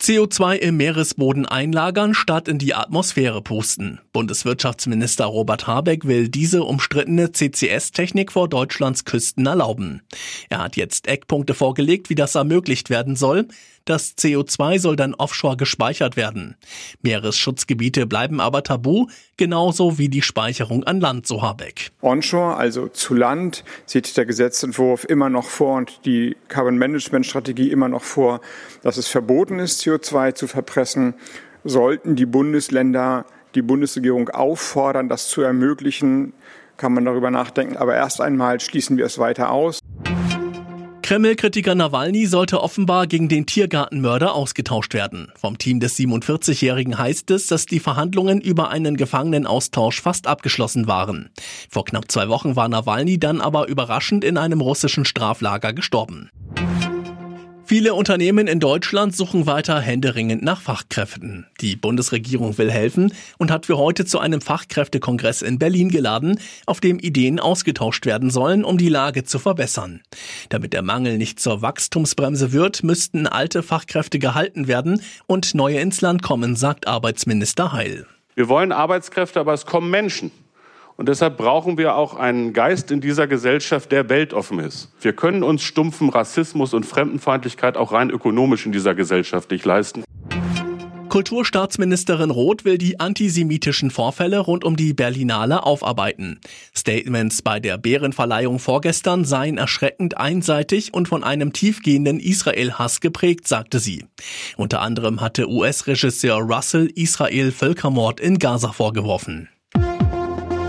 CO2 im Meeresboden einlagern statt in die Atmosphäre pusten. Bundeswirtschaftsminister Robert Habeck will diese umstrittene CCS-Technik vor Deutschlands Küsten erlauben. Er hat jetzt Eckpunkte vorgelegt, wie das ermöglicht werden soll. Das CO2 soll dann offshore gespeichert werden. Meeresschutzgebiete bleiben aber tabu, genauso wie die Speicherung an Land, so Habeck. Onshore, also zu Land, sieht der Gesetzentwurf immer noch vor und die Carbon Management Strategie immer noch vor, dass es verboten ist, CO2 zu verpressen. Sollten die Bundesländer die Bundesregierung auffordern, das zu ermöglichen, kann man darüber nachdenken. Aber erst einmal schließen wir es weiter aus. Kreml-Kritiker Nawalny sollte offenbar gegen den Tiergartenmörder ausgetauscht werden. Vom Team des 47-Jährigen heißt es, dass die Verhandlungen über einen Gefangenenaustausch fast abgeschlossen waren. Vor knapp zwei Wochen war Nawalny dann aber überraschend in einem russischen Straflager gestorben. Viele Unternehmen in Deutschland suchen weiter händeringend nach Fachkräften. Die Bundesregierung will helfen und hat für heute zu einem Fachkräftekongress in Berlin geladen, auf dem Ideen ausgetauscht werden sollen, um die Lage zu verbessern. Damit der Mangel nicht zur Wachstumsbremse wird, müssten alte Fachkräfte gehalten werden und neue ins Land kommen, sagt Arbeitsminister Heil. Wir wollen Arbeitskräfte, aber es kommen Menschen. Und deshalb brauchen wir auch einen Geist in dieser Gesellschaft, der weltoffen ist. Wir können uns stumpfen Rassismus und Fremdenfeindlichkeit auch rein ökonomisch in dieser Gesellschaft nicht leisten. Kulturstaatsministerin Roth will die antisemitischen Vorfälle rund um die Berlinale aufarbeiten. Statements bei der Bärenverleihung vorgestern seien erschreckend einseitig und von einem tiefgehenden Israel-Hass geprägt, sagte sie. Unter anderem hatte US-Regisseur Russell Israel Völkermord in Gaza vorgeworfen.